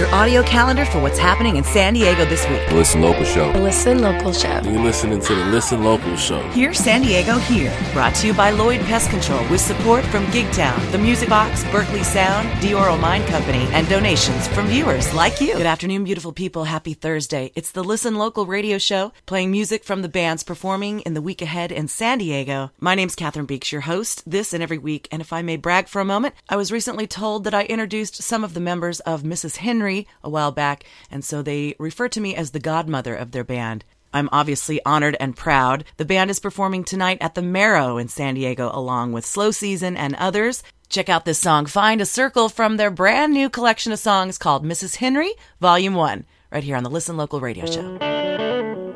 your audio calendar for what's happening in San Diego this week. The Listen Local Show. The Listen Local Show. You're listening to the Listen Local Show. Here's San Diego Here, brought to you by Lloyd Pest Control with support from Gigtown, The Music Box, Berkeley Sound, Dioro Mine Company, and donations from viewers like you. Good afternoon, beautiful people. Happy Thursday. It's the Listen Local radio show, playing music from the bands performing in the week ahead in San Diego. My name's Catherine Beeks, your host, this and every week. And if I may brag for a moment, I was recently told that I introduced some of the members of Mrs. Henry a while back, and so they refer to me as the godmother of their band. I'm obviously honored and proud. The band is performing tonight at the Marrow in San Diego along with Slow Season and others. Check out this song, Find a Circle, from their brand new collection of songs called Mrs. Henry, Volume 1, right here on the Listen Local radio show.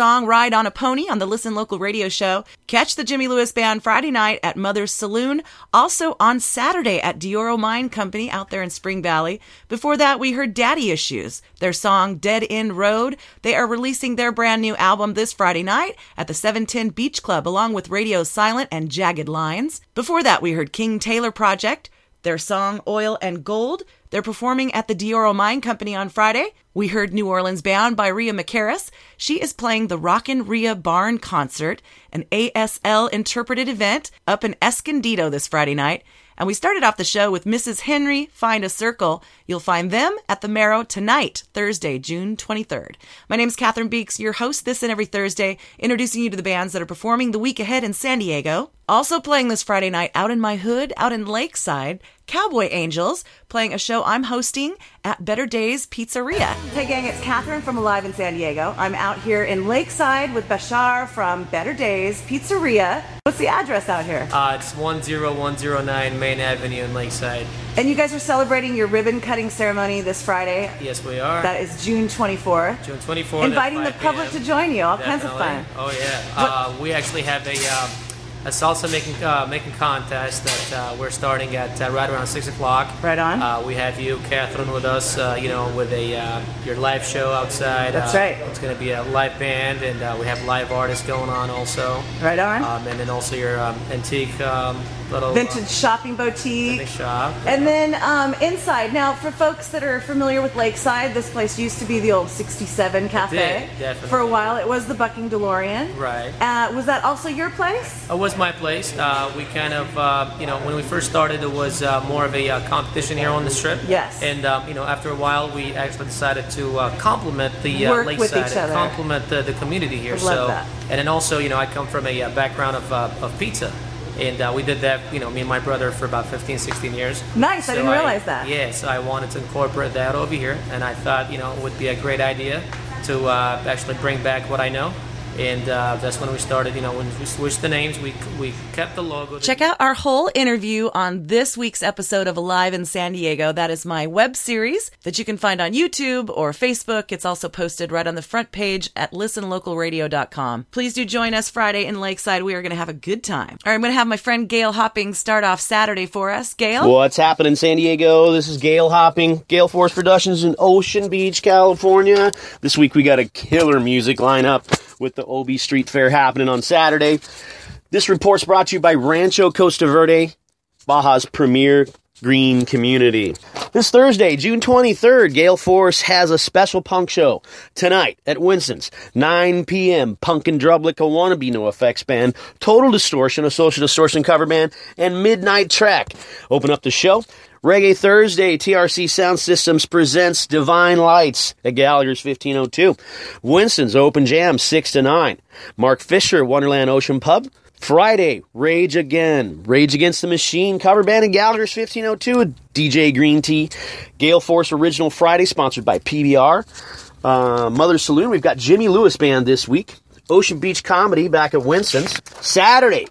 Song Ride on a Pony on the Listen Local radio show. Catch the Jimmy Lewis Band Friday night at Mother's Saloon, also on Saturday at Dioro Mine Company out there in Spring Valley. Before that, we heard Daddy Issues, their song Dead End Road. They are releasing their brand new album this Friday night at the 710 Beach Club along with Radio Silent and Jagged Lines. Before that, we heard King Taylor Project, their song Oil and Gold. They're performing at the Dioro Mine Company on Friday. We heard New Orleans Bound by Rhea McCarris. She is playing the Rockin' Rhea Barn Concert, an ASL interpreted event up in Escondido this Friday night. And we started off the show with Mrs. Henry Find a Circle. You'll find them at the Marrow tonight, Thursday, June 23rd. My name is Catherine Beeks, your host this and every Thursday, introducing you to the bands that are performing the week ahead in San Diego. Also playing this Friday night out in my hood, out in Lakeside, Cowboy Angels, playing a show I'm hosting at Better Days Pizzeria. Hey gang, it's Catherine from Alive in San Diego. I'm out here in Lakeside with Bashar from Better Days Pizzeria. What's the address out here? Uh, it's 10109 Main Avenue in Lakeside. And you guys are celebrating your ribbon cutting ceremony this Friday. Yes, we are. That is June 24th. June 24th. Inviting at the public to join you. All kinds of fun. Oh yeah. Uh, we actually have a um, a salsa making uh, making contest that uh, we're starting at uh, right around six o'clock. Right on. Uh, we have you, Catherine, with us. Uh, you know, with a uh, your live show outside. That's Uh, right. It's going to be a live band, and uh, we have live artists going on also. Right on. Um, and then also your um, antique um, little uh, Vintage shopping boutique. shop. And then um, inside. Now, for folks that are familiar with Lakeside, this place used to be the old 67 Cafe. did, definitely. For a while, it was the Bucking DeLorean. Right. Uh, was that also your place? It was my place. Uh, we kind of, uh, you know, when we first started, it was uh, more of a uh, competition here on the strip. Yes. And um, you know, after a while, we actually decided to uh, complement the uh, lakeside and complement the, the community here. I love so, that. and then also, you know, I come from a uh, background of, uh, of pizza. And uh, we did that, you know, me and my brother for about 15, 16 years. Nice, I didn't realize that. Yeah, so I wanted to incorporate that over here, and I thought, you know, it would be a great idea to uh, actually bring back what I know. And uh, that's when we started, you know, when we switched the names, we, we kept the logo. Check out our whole interview on this week's episode of Alive in San Diego. That is my web series that you can find on YouTube or Facebook. It's also posted right on the front page at listenlocalradio.com. Please do join us Friday in Lakeside. We are going to have a good time. All right, I'm going to have my friend Gale Hopping start off Saturday for us. Gail? What's happening, San Diego? This is Gale Hopping, Gale Force Productions in Ocean Beach, California. This week we got a killer music lineup with the OB Street Fair happening on Saturday. This report's brought to you by Rancho Costa Verde, Baja's premier green community. This Thursday, June 23rd, Gale Force has a special punk show tonight at Winston's, 9 p.m. Punk in Drublic, a wannabe NOFX band, Total Distortion, a social distortion cover band, and Midnight Track. Open up the show. Reggae Thursday, TRC Sound Systems presents Divine Lights at Gallagher's 1502. Winston's Open Jam, 6 to 9. Mark Fisher, Wonderland Ocean Pub. Friday, Rage Again. Rage Against the Machine cover band in Gallagher's 1502 DJ Green Tea. Gale Force Original Friday, sponsored by PBR. Uh, Mother Saloon, we've got Jimmy Lewis Band this week. Ocean Beach Comedy back at Winston's. Saturday,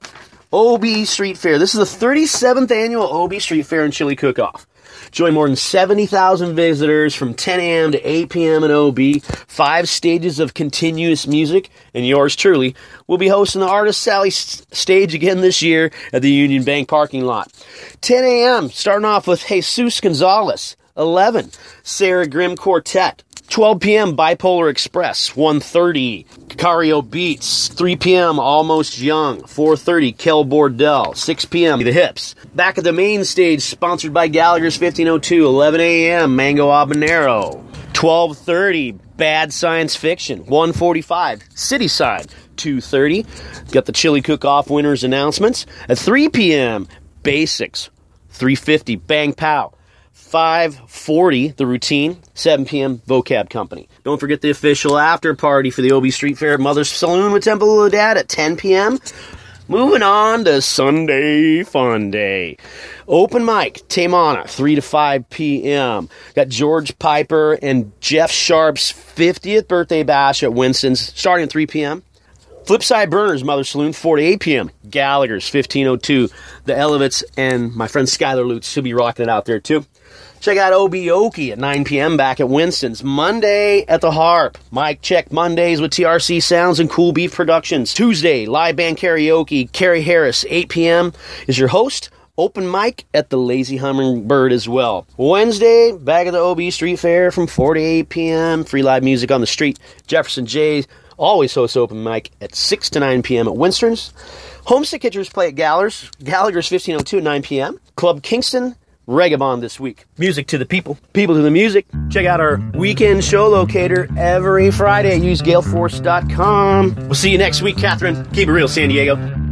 OB Street Fair. This is the 37th annual OB Street Fair and Chili Cook-Off. Join more than 70,000 visitors from 10 a.m. to 8 p.m. in OB. Five stages of continuous music, and yours truly will be hosting the Artist Sally stage again this year at the Union Bank parking lot. 10 a.m. starting off with Jesus Gonzalez. 11, Sarah Grimm Quartet. 12 p.m. Bipolar Express, 1.30 Cario Beats, 3 p.m. Almost Young, 4.30 Kel Bordell, 6 p.m. The Hips. Back at the main stage, sponsored by Gallagher's 1502, 11 a.m. Mango Habanero, 12.30 Bad Science Fiction, 1.45 City Side, 2.30. Got the Chili Cook-Off winners announcements. At 3 p.m. Basics, 3.50 Bang Pow. 540 The Routine, 7 p.m. Vocab Company. Don't forget the official after party for the OB Street Fair at Mother's Saloon with Temple of Dad at 10 p.m. Moving on to Sunday Fun Day. Open mic, Tamana, 3 to 5 p.m. Got George Piper and Jeff Sharp's 50th birthday bash at Winston's starting at 3 p.m. Flipside Burners, Mother Saloon, 4 to 8 p.m. Gallagher's, 1502. The Elevates and my friend Skylar Lutz, she'll be rocking it out there too. Check out Obioki at 9 p.m. back at Winston's. Monday at the Harp. Mike check Mondays with TRC Sounds and Cool Beef Productions. Tuesday, live band karaoke. Carrie Harris, 8 p.m. is your host. Open mic at the Lazy Hummingbird as well. Wednesday, back at the OB Street Fair from 4 to 8 p.m. Free live music on the street. Jefferson J always hosts open mic at 6 to 9 p.m. at Winston's. Homesick Hitchers play at Gallagher's. Gallagher's 1502 at 9 p.m. Club Kingston, Regabon this week. Music to the people, people to the music. Check out our weekend show locator every Friday Use galeforce.com. We'll see you next week, Catherine. Keep it real, San Diego.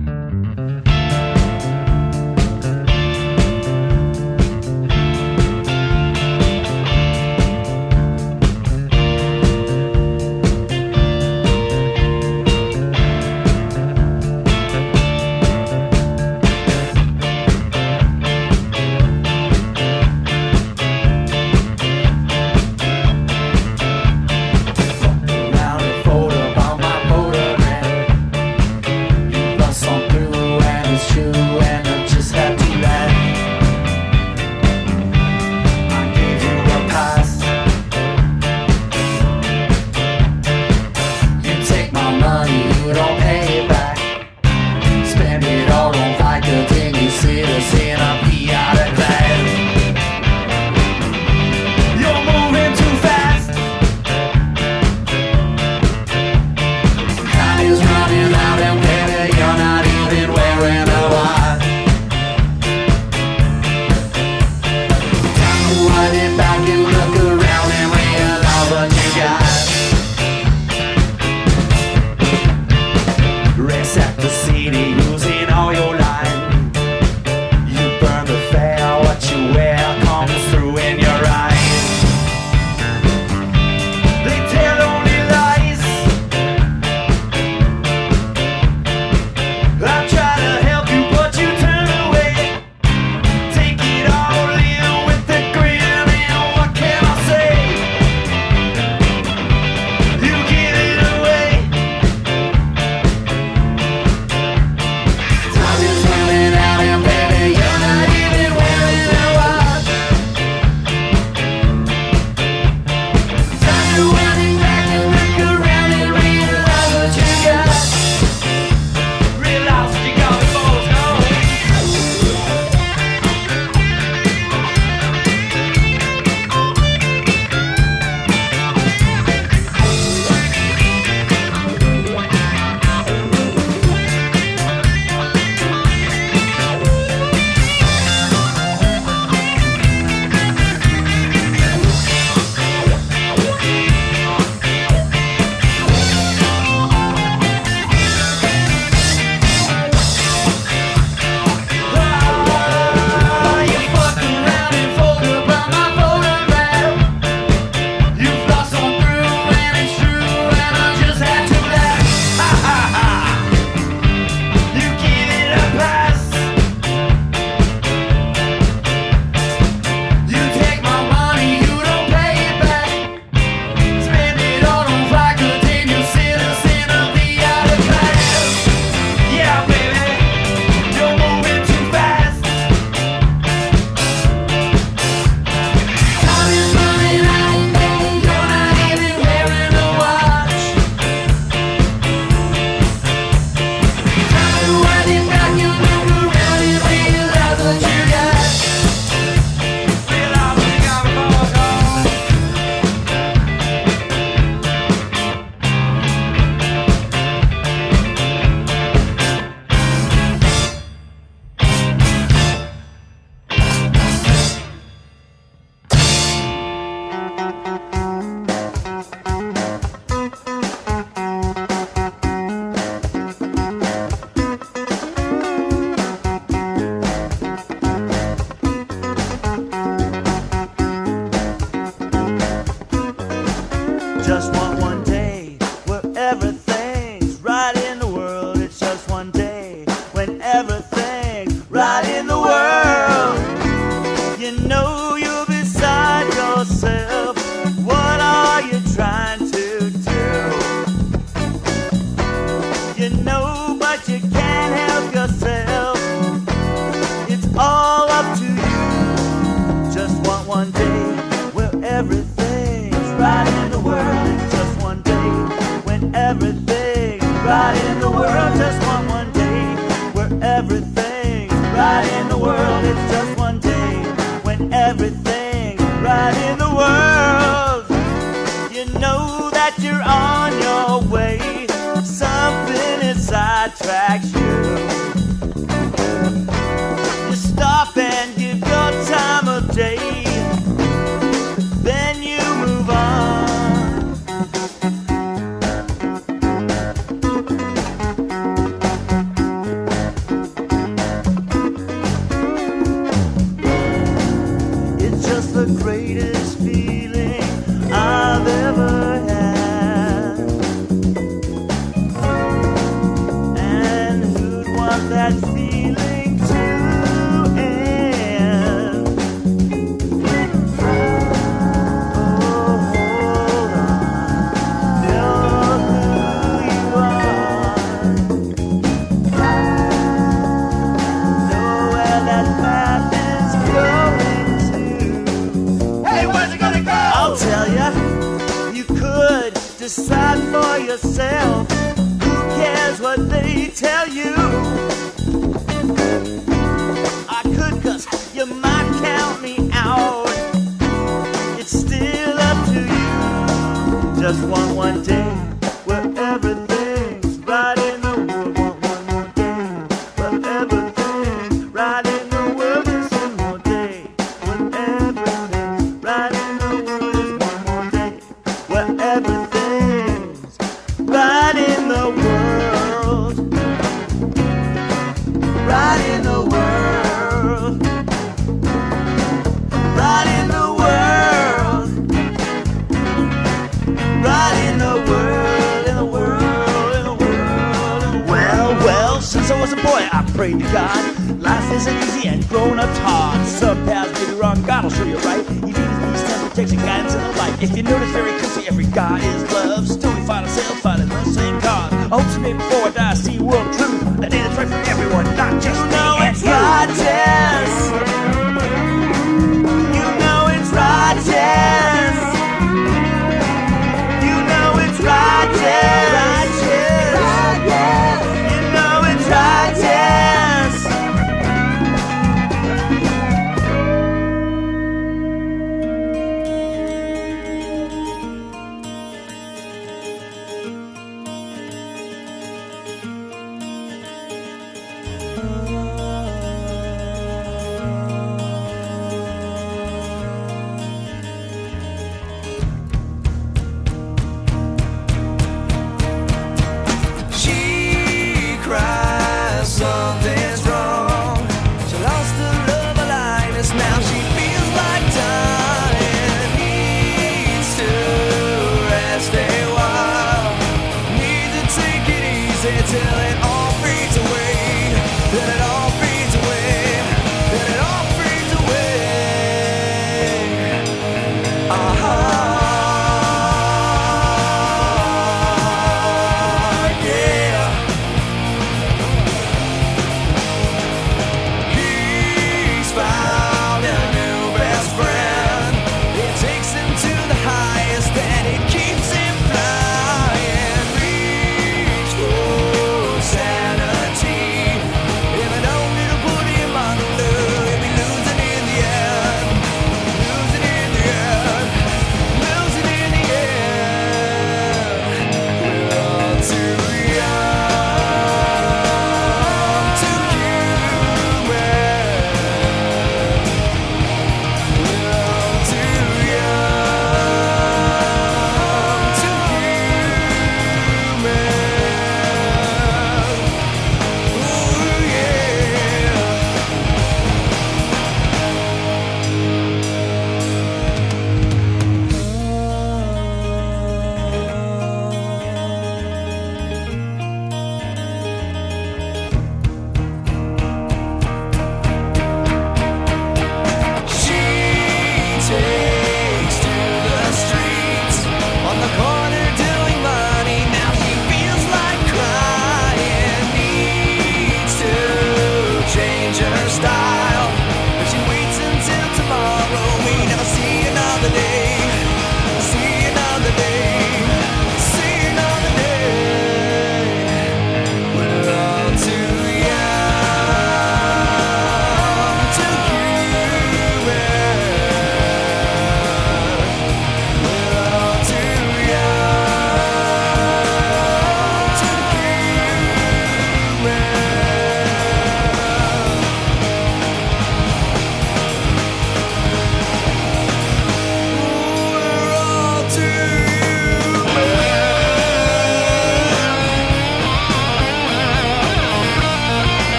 Just want one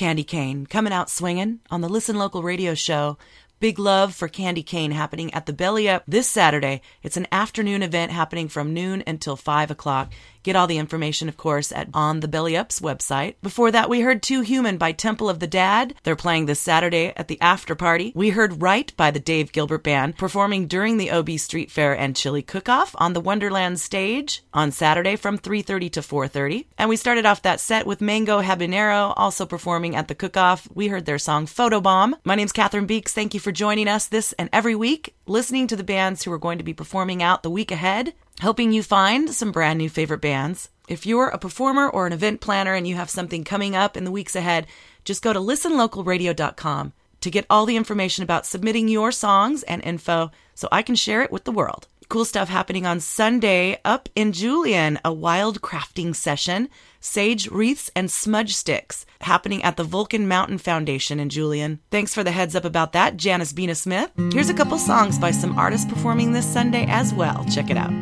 Candy Cane coming out swinging on the Listen Local radio show. Big love for Candy Cane happening at the Belly Up this Saturday. It's an afternoon event happening from noon until 5 o'clock. Get all the information, of course, at On the Belly Up's website. Before that, we heard Too Human by Temple of the Dad. They're playing this Saturday at the after party. We heard Right by the Dave Gilbert Band performing during the OB Street Fair and Chili Cook-Off on the Wonderland stage on Saturday from 3.30 to 4.30. And we started off that set with Mango Habanero also performing at the Cook-Off. We heard their song Photobomb. My name's Catherine Beeks. Thank you for joining us this and every week, listening to the bands who are going to be performing out the week ahead helping you find some brand new favorite bands. If you're a performer or an event planner and you have something coming up in the weeks ahead, just go to listenlocalradio.com to get all the information about submitting your songs and info so I can share it with the world. Cool stuff happening on Sunday up in Julian, a wild crafting session, sage wreaths and smudge sticks happening at the Vulcan Mountain Foundation in Julian. Thanks for the heads up about that, Janice Bina Smith. Here's a couple songs by some artists performing this Sunday as well. Check it out.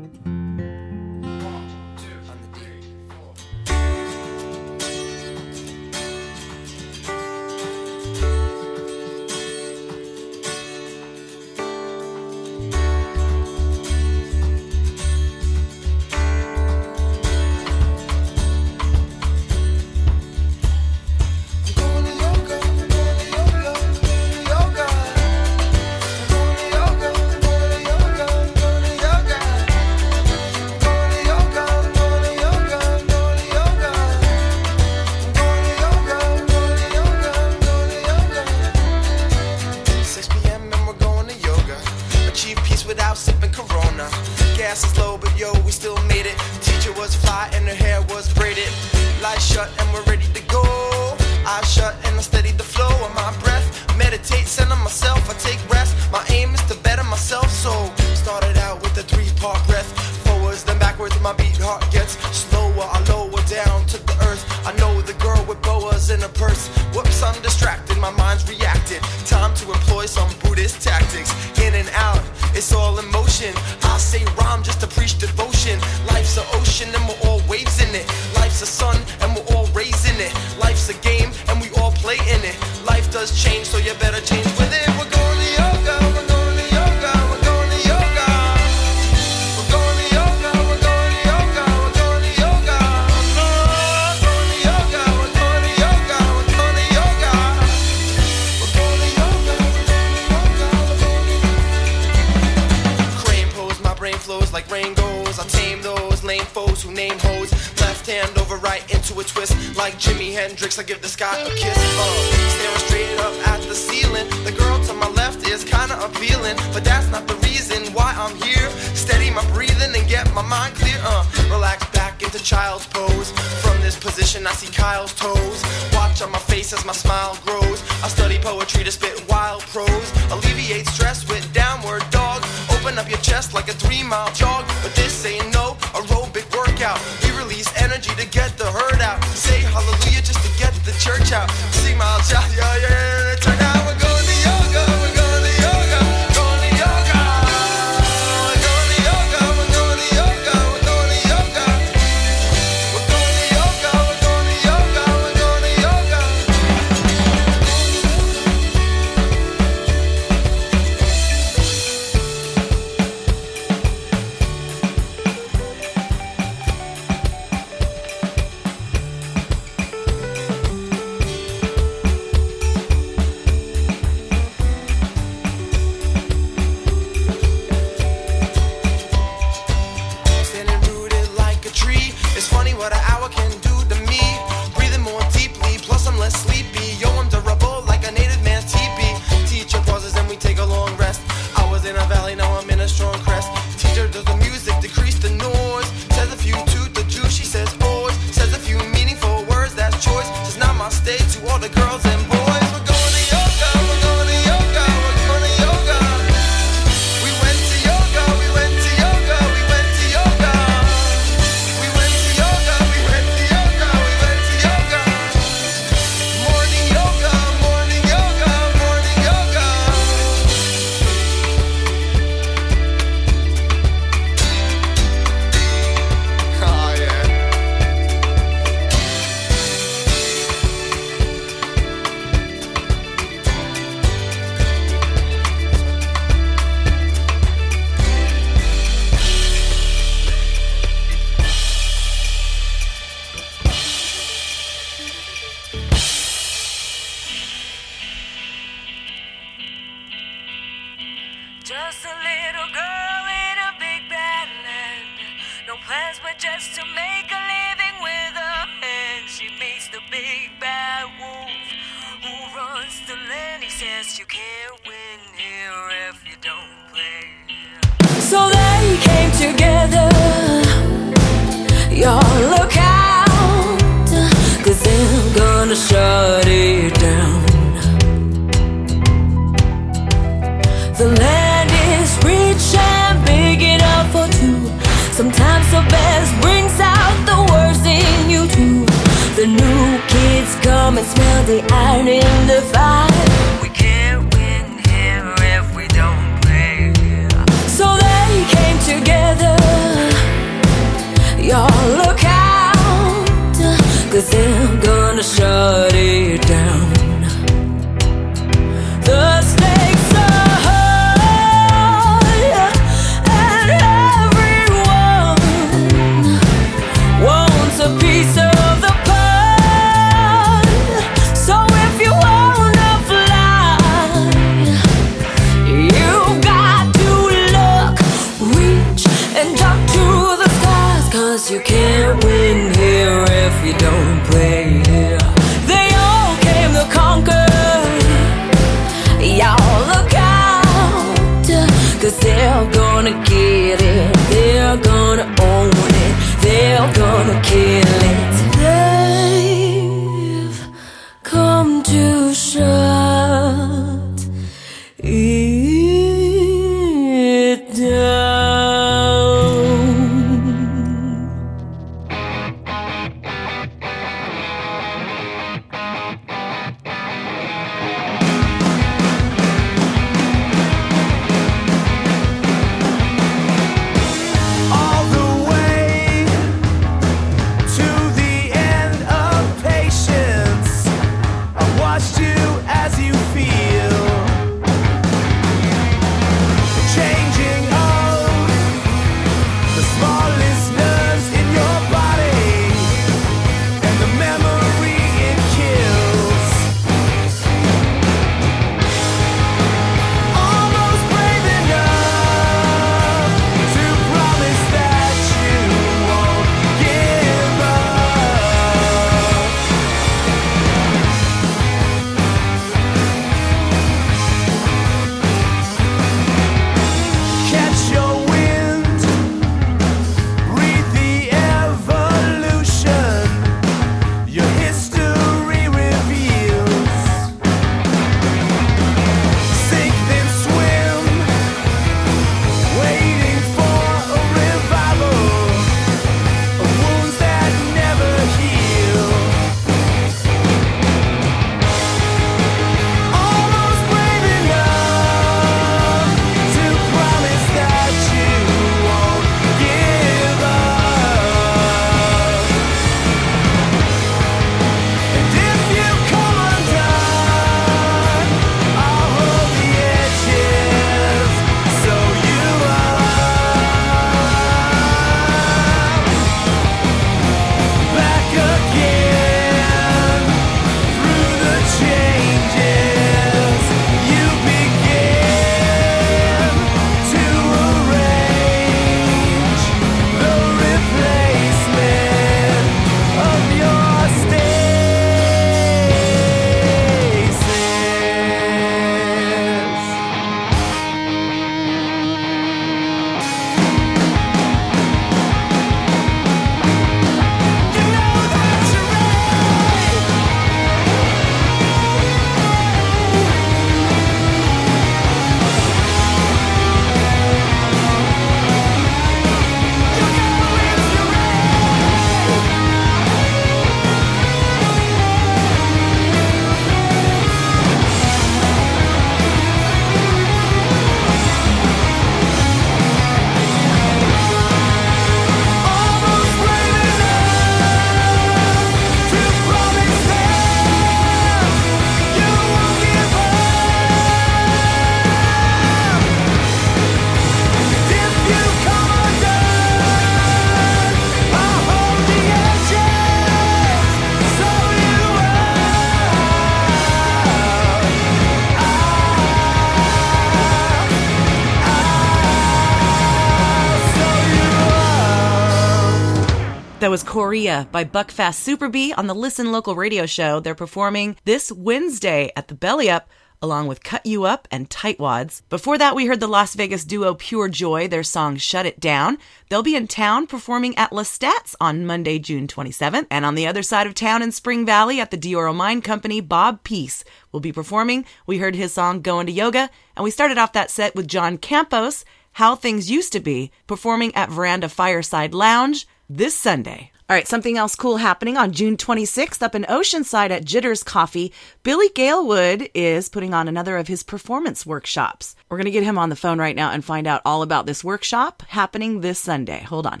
Korea by Buckfast Super Bee on the Listen Local radio show. They're performing this Wednesday at the Belly Up along with Cut You Up and Tightwads. Before that, we heard the Las Vegas duo Pure Joy, their song Shut It Down. They'll be in town performing at Lestat's on Monday, June 27th. And on the other side of town in Spring Valley at the Dioro Mine Company, Bob Peace will be performing. We heard his song Going to Yoga, and we started off that set with John Campos, How Things Used to Be, performing at Veranda Fireside Lounge this Sunday. All right, something else cool happening on June 26th up in Oceanside at Jitters Coffee. Billy Galewood is putting on another of his performance workshops. We're going to get him on the phone right now and find out all about this workshop happening this Sunday. Hold on.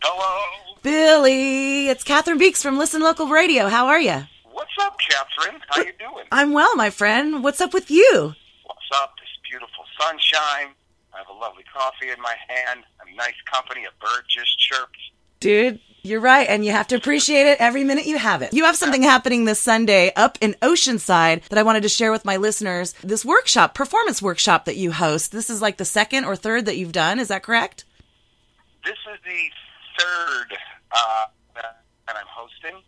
Hello. Billy, it's Catherine Beeks from Listen Local Radio. How are you? What's up, Catherine? How you doing? I'm well, my friend. What's up with you? What's up? This beautiful sunshine. I have a lovely coffee in my hand. I'm nice company. A bird just chirped. Dude, you're right, and you have to appreciate it every minute you have it. You have something happening this Sunday up in Oceanside that I wanted to share with my listeners. This workshop, performance workshop that you host. This is like the second or third that you've done. Is that correct? This is the third uh, that I'm hosting,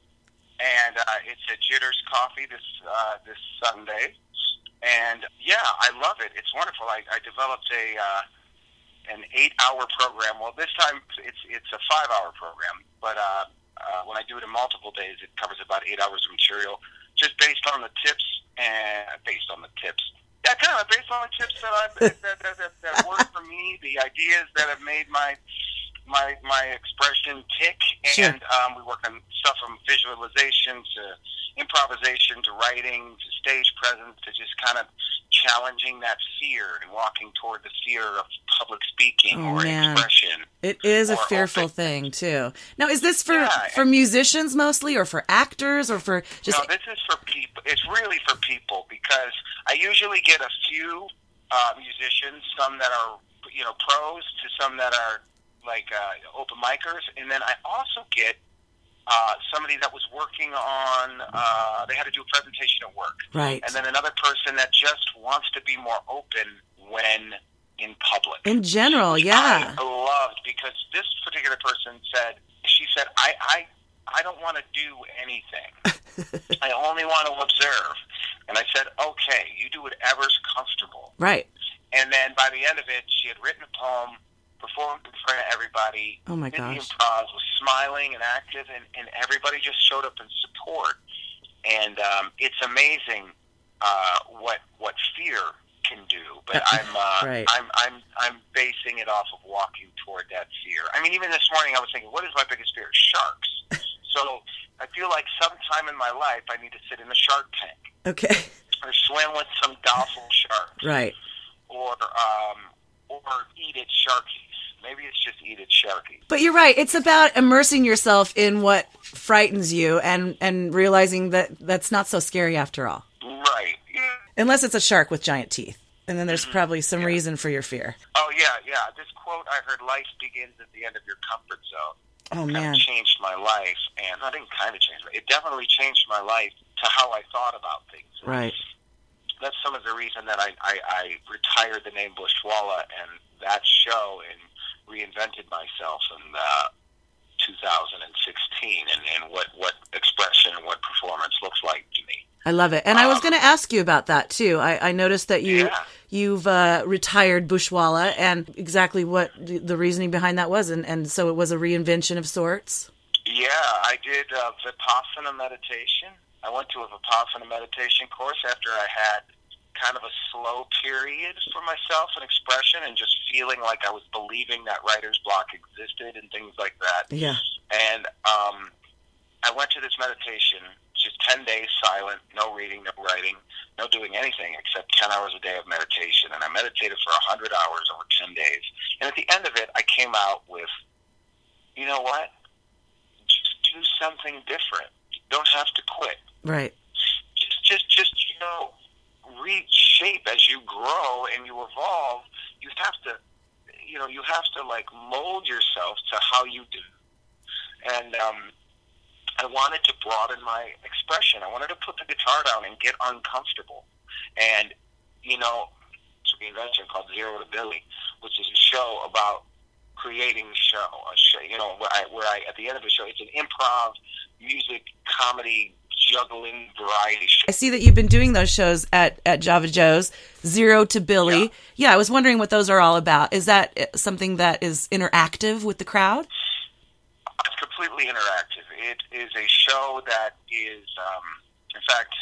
and uh, it's at Jitters Coffee this uh, this Sunday. And yeah, I love it. It's wonderful. I, I developed a uh, an eight hour program. Well, this time it's it's a five hour program, but uh, uh, when I do it in multiple days, it covers about eight hours of material, just based on the tips and based on the tips. Yeah, kind of based on the tips that I've that, that, that, that work for me, the ideas that have made my my my expression tick, Sure. and um, we work on stuff from visualization to improvisation to writing to stage presence to just kind of challenging that fear and walking toward the fear of public speaking Oh, or man. expression. It is a fearful thing too. Now, is this for Yeah, for musicians mostly, or for actors, or for just? no, this is for people. It's really for people because I usually get a few uh, musicians, some that are you know pros, to some that are like uh, open micers, and then I also get uh, somebody that was working on. Uh, they had to do a presentation at work, Right. And then another person that just wants to be more open when in public. In general, yeah. I loved because this particular person said, she said, I, I, I don't want to do anything. I only want to observe. And I said, okay, you do whatever's comfortable. Right. And then by the end of it, she had written a poem, performed in front of everybody. Oh, my gosh. improv, was smiling and active, and, and everybody just showed up in support. And um, it's amazing uh, what what fear can do. But I'm uh, Right. I'm I'm I'm basing it off of walking toward that fear. I mean, even this morning I was thinking, what is my biggest fear? Sharks. so I feel like sometime in my life I need to sit in a shark tank Okay. or swim with some docile sharks Right. or um, or eat at Sharkies. Maybe it's just eat at Sharkies. But you're right. It's about immersing yourself in what frightens you and and realizing that that's not so scary after all. Right. Yeah. Unless it's a shark with giant teeth. And then there's mm-hmm. probably some reason for your fear. Oh yeah, yeah. This quote I heard: "Life begins at the end of your comfort zone." Oh kind man. changed my life, and I didn't kind of change it. It definitely changed my life to how I thought about things. Right. That's some of the reason that I, I, I retired the name Bushwalla and that show and reinvented myself in uh, 2016 and, and what, what expression and what performance looks like to me. I love it. And I was going to ask you about that too. I, I noticed that you Yeah. you've uh, retired Bushwalla and exactly what the the reasoning behind that was and, and so it was a reinvention of sorts. Yeah, I did uh, Vipassana meditation. I went to a Vipassana meditation course after I had kind of a slow period for myself and expression and just feeling like I was believing that writer's block existed and things like that. Yeah. And um, I went to this meditation, just 10 days silent, no reading, no writing, no doing anything except 10 hours a day of meditation. And I meditated for 100 hours over 10 days. And at the end of it, I came out with, you know what? Just do something different. You don't have to quit. Right. Just, just, just, you know, reshape as you grow and you evolve. You have to, you know, you have to like mold yourself to how you do. And um, I wanted to broaden my expression. I wanted to put the guitar down and get uncomfortable. And, you know, it's a reinvention called Zero to Billy, which is a show about creating show, a show, you know, where I, where I at the end of the show, it's an improv, music, comedy, juggling variety show. I see that you've been doing those shows at, at Java Joe's, Zero to Billy. Yeah. I was wondering what those are all about. Is that uh, something that is interactive with the crowd? It's completely interactive. It is a show that is, um, in fact,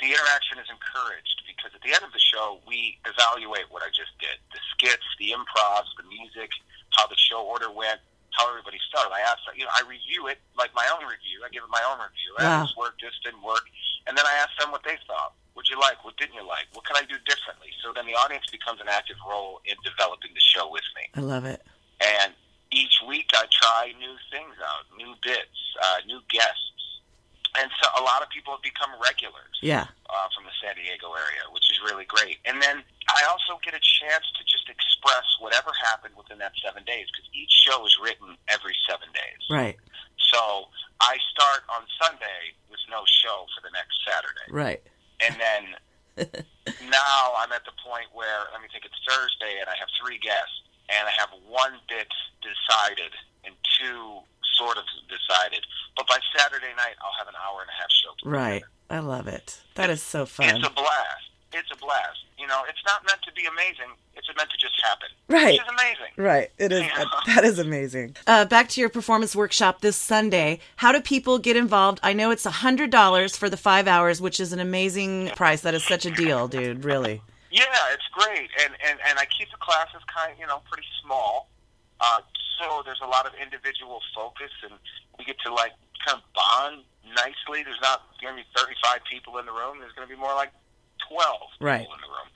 the interaction is encouraged because at the end of the show, we evaluate what I just did the skits, the improvs, the music, how the show order went, how everybody started. I ask, you know, I review it like my own review. I give it my own review. Wow. This worked, this didn't work. And then I ask them what they thought. What'd you like? What didn't you like? What can I do differently? So then the audience becomes an active role in developing the show with me. I love it. And each week I try new things out, new bits, uh, new guests. And so a lot of people have become regulars Yeah. uh, from the San Diego area, which is really great. And then I also get a chance to just express whatever happened within that seven days because each show is written every seven days. Right. So I start on Sunday with no show for the next Saturday. Right. And then now I'm at the point where, let me think, it's Thursday and I have three guests and I have one bit decided and two sort of decided. But by Saturday night, I'll have an hour and a half show. Right. I love it. That is so fun. It's a blast. It's a blast. You know, it's not meant to be amazing. It's meant to just happen. Right. Which is amazing. Right. It is. Yeah. That is amazing. Uh, back to your performance workshop this Sunday. How do people get involved? I know it's a hundred dollars for the five hours, which is an amazing price. That is such a deal, dude. Really. Yeah, it's great, and and and I keep the classes kind, you know, pretty small. Uh, so there's a lot of individual focus, and we get to like kind of bond nicely. There's not going to be 35 people in the room. There's going to be more like 12 Right. people in the room,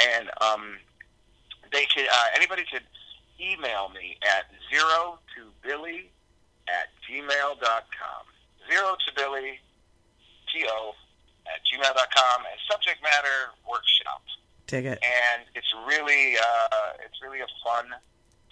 and um, they could uh, anybody could email me at zero to billy at gmail dot com. Zero to billy, T O at gmail dot com, and subject matter workshop Dig it. and it's really uh, it's really a fun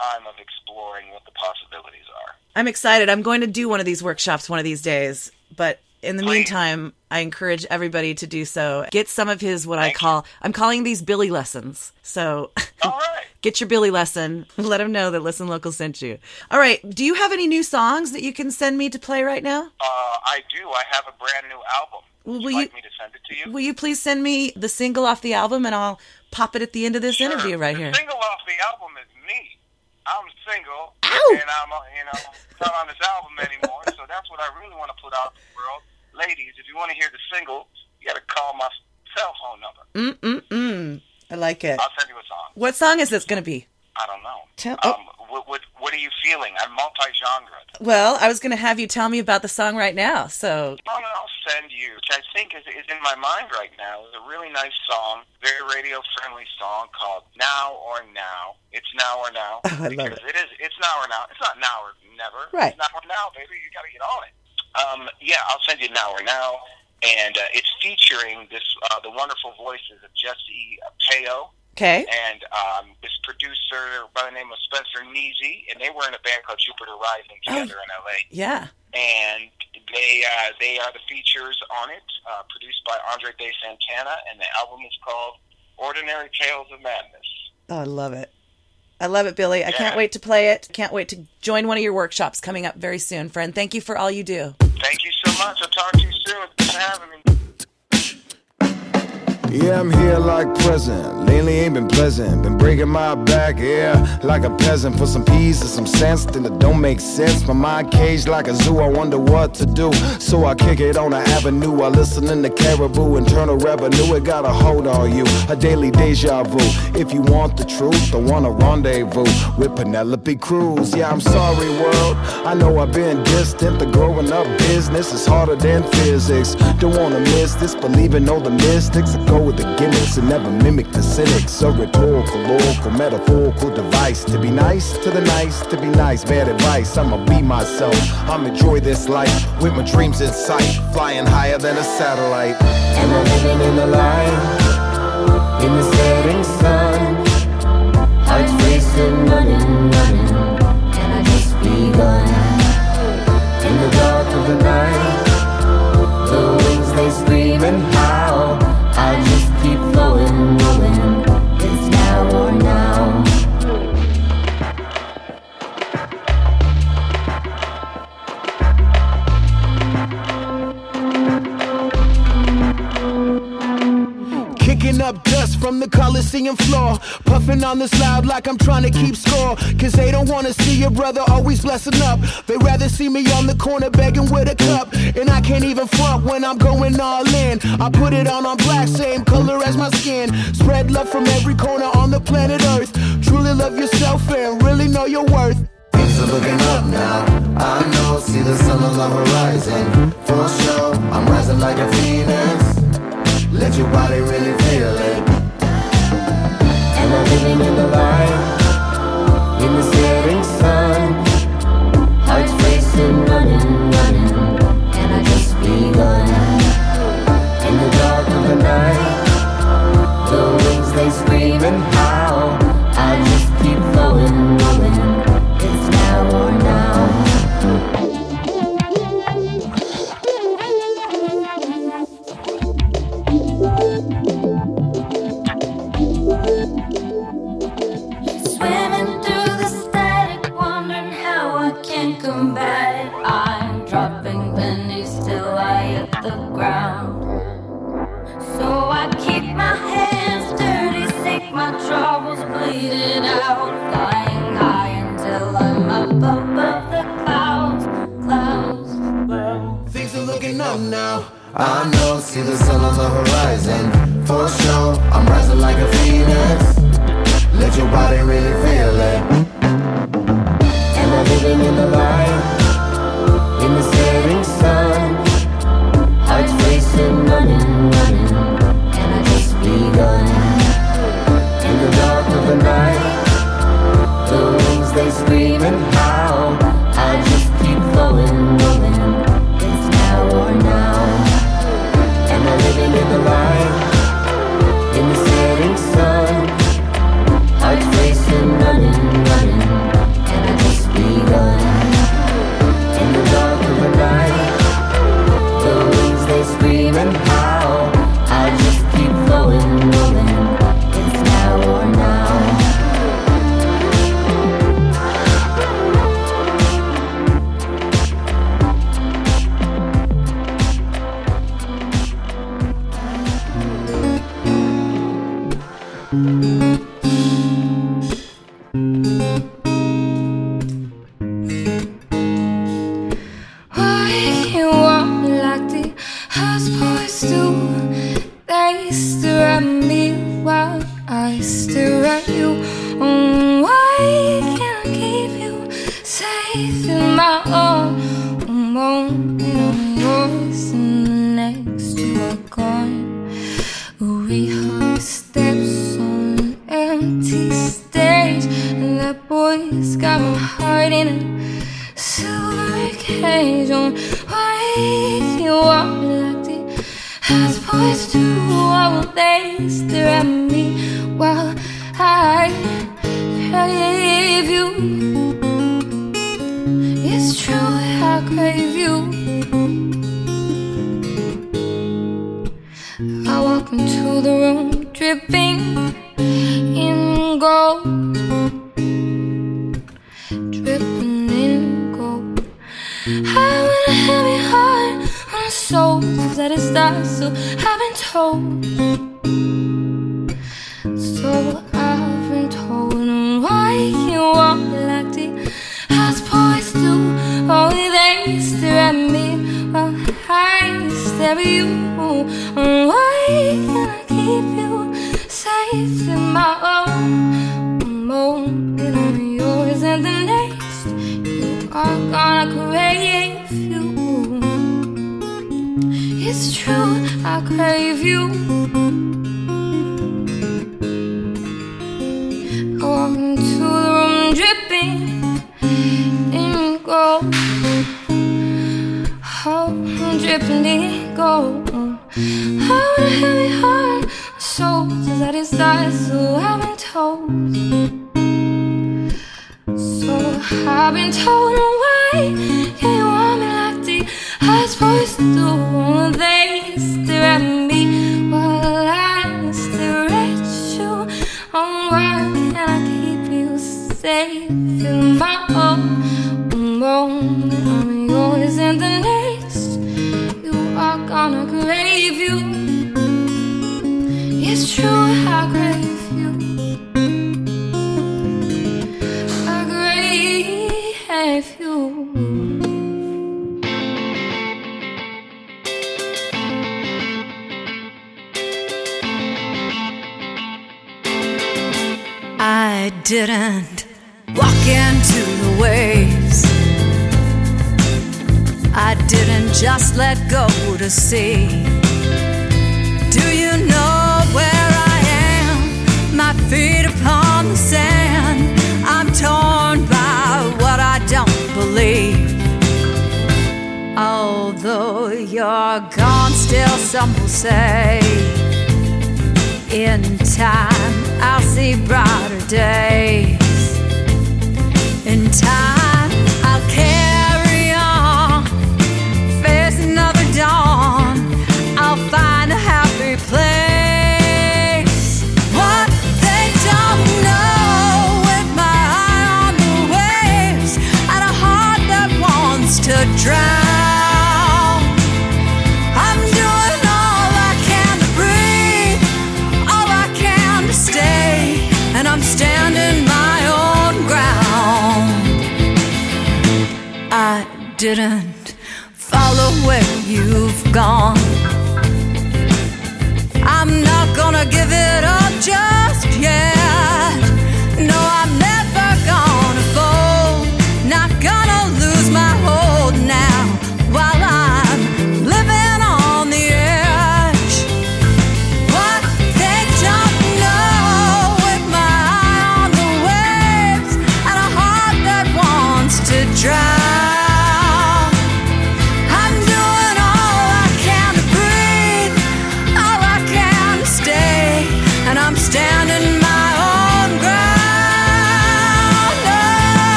time of exploring what the possibilities are. I'm excited. I'm going to do one of these workshops one of these days. But in the meantime, I encourage everybody to do so. Get some of his what I call I'm calling these Billy lessons. So get your Billy lesson. Let him know that Listen Local sent you. All right. Do you have any new songs that you can send me to play right now? Uh, I do. I have a brand new album. Will Would you you- like me to send it to you? Will you please send me the single off the album and I'll pop it at the end of this interview right here. The single off the album is. I'm single, Ow! and I'm uh, you know not on this album anymore. so that's what I really want to put out in the world, ladies. If you want to hear the single, you got to call my cell phone number. Mm mm mm. I like it. I'll send you a song. What song is this going to be? I don't know. Tell- oh. Um, what, what what are you feeling? I'm multi-genre. Well, I was going to have you tell me about the song right now. So, that I'll send you, which I think is, is in my mind right now, is a really nice song, very radio friendly song called Now or Now. It's Now or Now. Oh, I love because it is. It's Now or Now. It's not Now or Never. Right. It's Now or Now, baby. You got to get on it. Um, yeah, I'll send you Now or Now, and uh, it's featuring this uh, the wonderful voices of Jesse Payo. Okay. And um, this producer by the name of Spencer Nezey, and they were in a band called Jupiter Rising together in LA yeah. and they uh, they are the features on it, uh, produced by Andre De Santana, and the album is called Ordinary Tales of Madness. Oh, I love it. I love it, Billy. I can't wait to play it. Can't wait to join one of your workshops coming up very soon, friend. Thank you for all you do. Thank you so much. I'll talk to you soon. Thanks for having me. Yeah, I'm here like present. Lately ain't been pleasant. Been breaking my back, yeah, like a peasant for some peace and some sense. Then it don't make sense. My mind caged like a zoo. I wonder what to do. So I kick it on the avenue. I listen to caribou. Internal revenue, it got a hold on you. A daily deja vu. If you want the truth, don't want a rendezvous with Penelope Cruz. Yeah, I'm sorry, world. I know I've been distant. The growing up business is harder than physics. Don't wanna miss this. Believe in all the mystics. Go with the gimmicks and never mimic the cynics. A rhetorical, oracle, metaphorical device to be nice to the nice, to be nice. Bad advice. I'ma be myself. I'm enjoy this life with my dreams in sight, flying higher than a satellite. Am I living in the light? In the setting sun? Hearts racing, running, running. Can I just be gone? In the dark of the night, the wings they scream and up dust from the Coliseum floor. Puffing on this loud like I'm trying to keep score. Cause they don't wanna see your brother always blessing up. They rather see me on the corner begging with a cup. And I can't even front when I'm going all in. I put it on on black, same color as my skin. Spread love from every corner on the planet Earth. Truly love yourself and really know your worth. Things are looking up now. I know, see the sun on the horizon. For sure, I'm rising like a phoenix. Let your body really feel it. Am I living in the light? In the setting sun, heart's racing, running, running, and I just begun. In the dark of the night, the wings they scream I know, see the sun on the horizon. For sure, I'm rising like a phoenix. Let your body really feel it. Am I living in the light? Walk into the waves. I didn't just let go to sea. Do you know where I am? My feet upon the sand. I'm torn by what I don't believe. Although you're gone, still some will say, In time, I'll see brighter day. didn't follow where you've gone.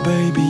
baby.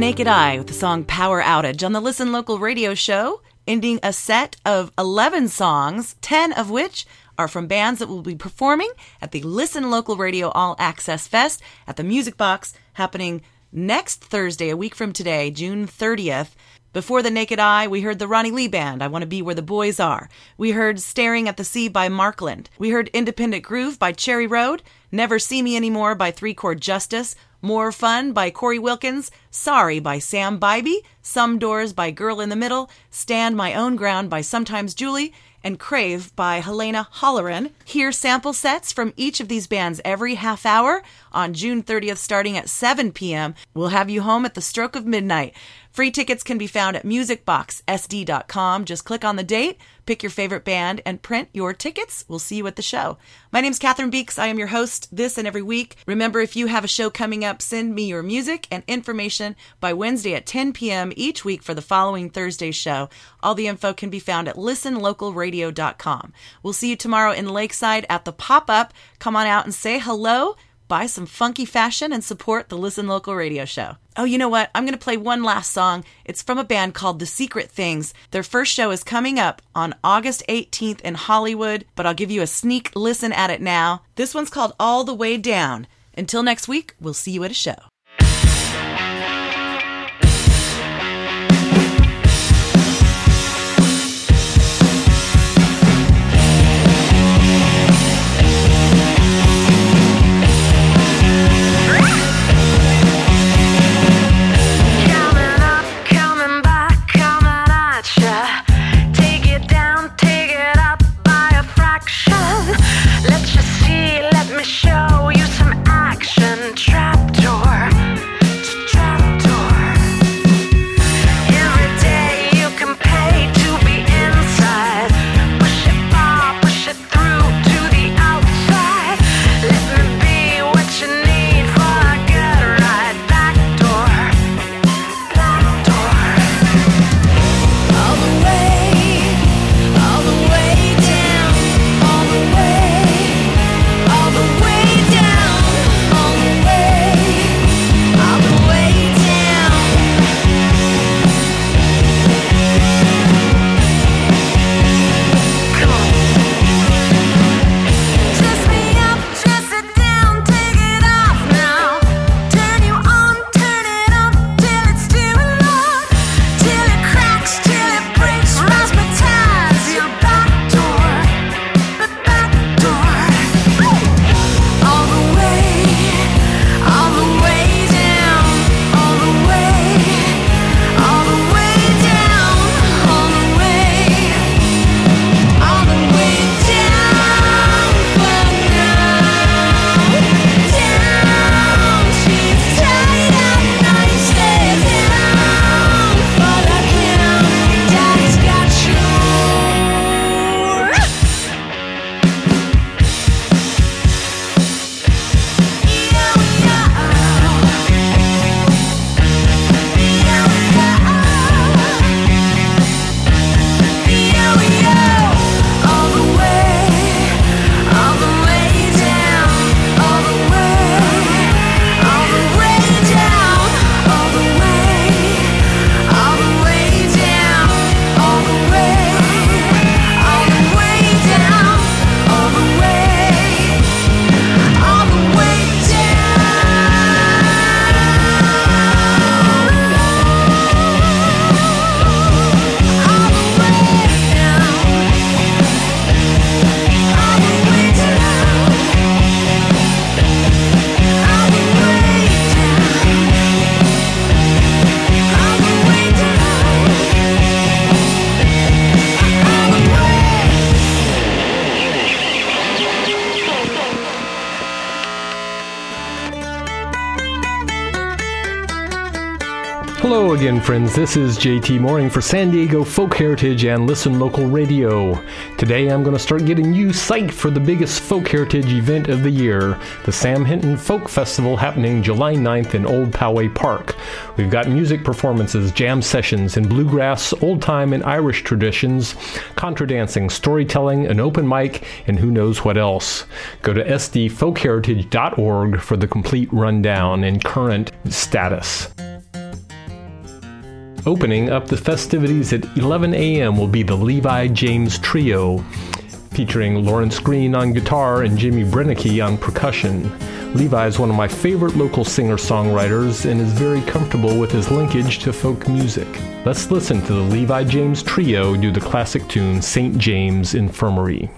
Naked Eye with the song Power Outage on the Listen Local radio show, ending a set of 11 songs, 10 of which are from bands that will be performing at the Listen Local Radio All Access Fest at the Music Box happening next Thursday, a week from today, June 30th. Before The Naked Eye, we heard the Ronnie Lee Band, I Want to Be Where the Boys Are. We heard Staring at the Sea by Markland. We heard Independent Groove by Cherry Road, Never See Me Anymore by Three Chord Justice, More Fun by Corey Wilkins, Sorry by Sam Bybee, Some Doors by Girl in the Middle, Stand My Own Ground by Sometimes Julie, and Crave by Helena Holleran. Hear sample sets from each of these bands every half hour on June 30th starting at 7 p.m. We'll have you home at the stroke of midnight. Free tickets can be found at musicboxsd.com. Just click on the date, pick your favorite band, and print your tickets. We'll see you at the show. My name's Catherine Beeks. I am your host this and every week. Remember, if you have a show coming up, send me your music and information by Wednesday at 10 p.m. each week for the following Thursday show. All the info can be found at listenlocalradio.com. We'll see you tomorrow in Lakeside at the pop up. Come on out and say hello buy some funky fashion and support the Listen Local radio show. Oh, you know what? I'm going to play one last song. It's from a band called The Secret Things. Their first show is coming up on August 18th in Hollywood, but I'll give you a sneak listen at it now. This one's called All the Way Down. Until next week, we'll see you at a show. Friends. This is JT Mooring for San Diego Folk Heritage and Listen Local Radio. Today I'm going to start getting you psyched for the biggest folk heritage event of the year, the Sam Hinton Folk Festival happening July 9th in Old Poway Park. We've got music performances, jam sessions in bluegrass, old time, and Irish traditions, contra dancing, storytelling, an open mic, and who knows what else. Go to sdfolkheritage.org for the complete rundown and current status. Opening up the festivities at 11 a.m. will be the Levi James Trio, featuring Lawrence Green on guitar and Jimmy Brennicky on percussion. Levi is one of my favorite local singer songwriters and is very comfortable with his linkage to folk music. Let's listen to the Levi James Trio do the classic tune St. James Infirmary.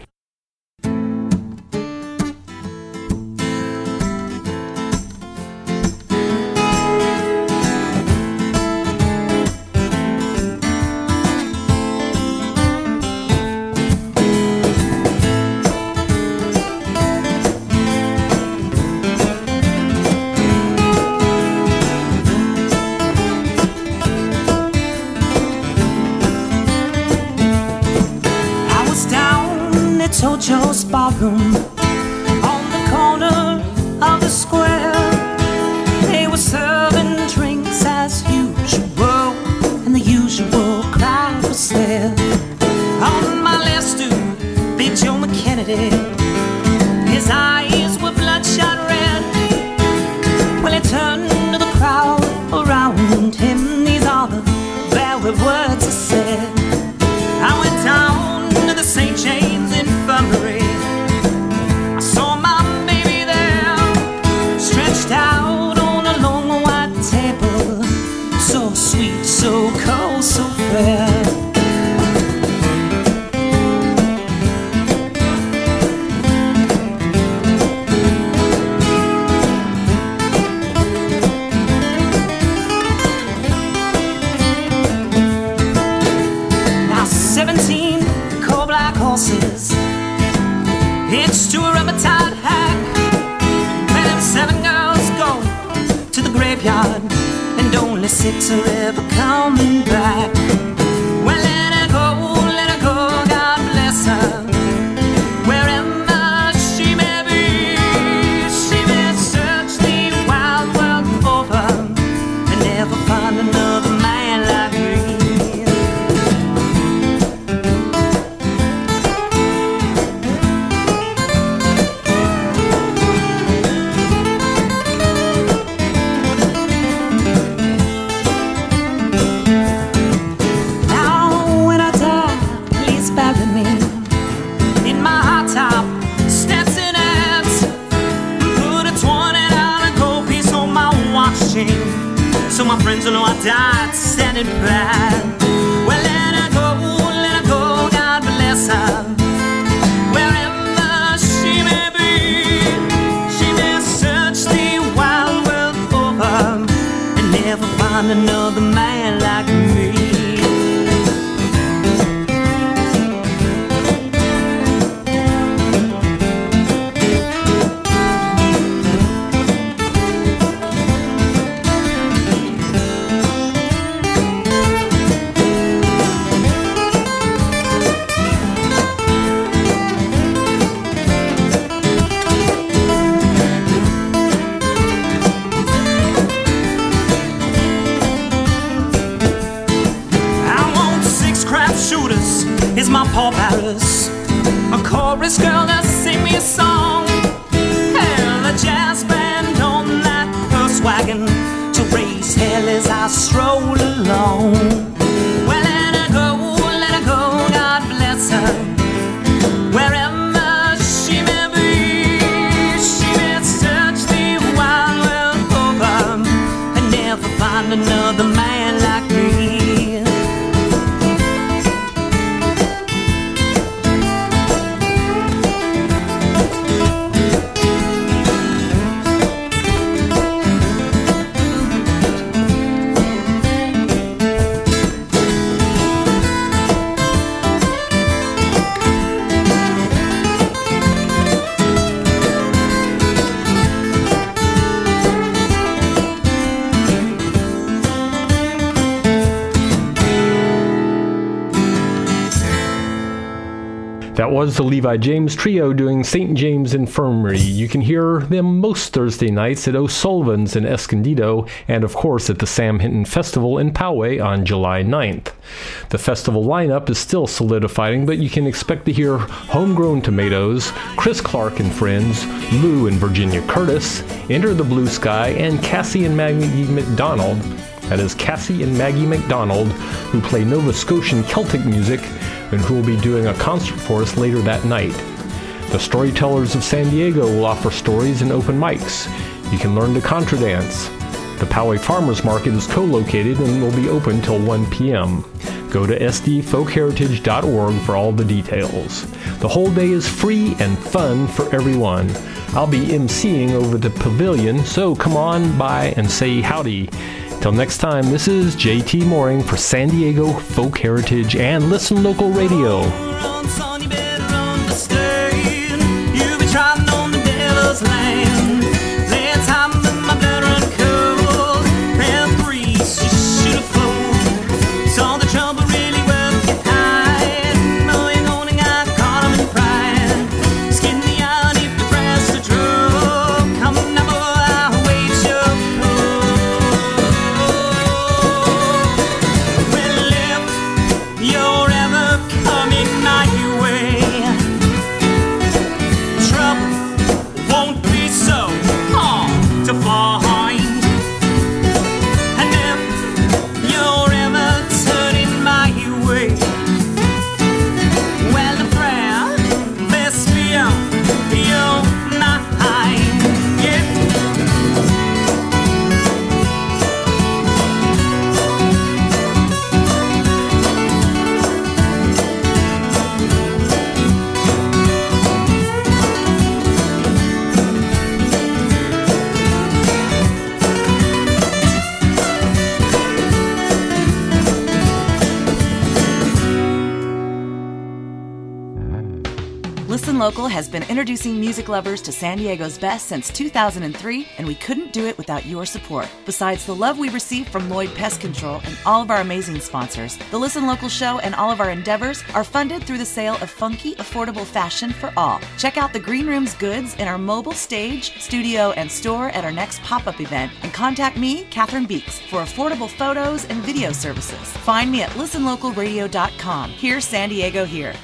Tojo's was the Levi James Trio doing St. James Infirmary. You can hear them most Thursday nights at O'Sullivan's in Escondido and, of course, at the Sam Hinton Festival in Poway on July 9th. The festival lineup is still solidifying, but you can expect to hear Homegrown Tomatoes, Chris Clark and Friends, Lou and Virginia Curtis, Enter the Blue Sky, and Cassie and Maggie MacDonald. That is Cassie and Maggie MacDonald, who play Nova Scotian Celtic music and who will be doing a concert for us later that night. The Storytellers of San Diego will offer stories and open mics. You can learn to contra dance. The Poway Farmers Market is co-located and will be open till 1 p.m. Go to sdfolkheritage.org for all the details. The whole day is free and fun for everyone. I'll be emceeing over the pavilion, so come on by and say howdy. Till next time, this is JT Mooring for San Diego Folk Heritage and Listen Local Radio. Has been introducing music lovers to San Diego's best since 2003, and we couldn't do it without your support. Besides the love we receive from Lloyd Pest Control and all of our amazing sponsors, the Listen Local show and all of our endeavors are funded through the sale of funky, affordable fashion for all. Check out the Green Room's goods in our mobile stage, studio, and store at our next pop up event, and contact me, Catherine Beeks, for affordable photos and video services. Find me at listenlocalradio.com. Here's San Diego here.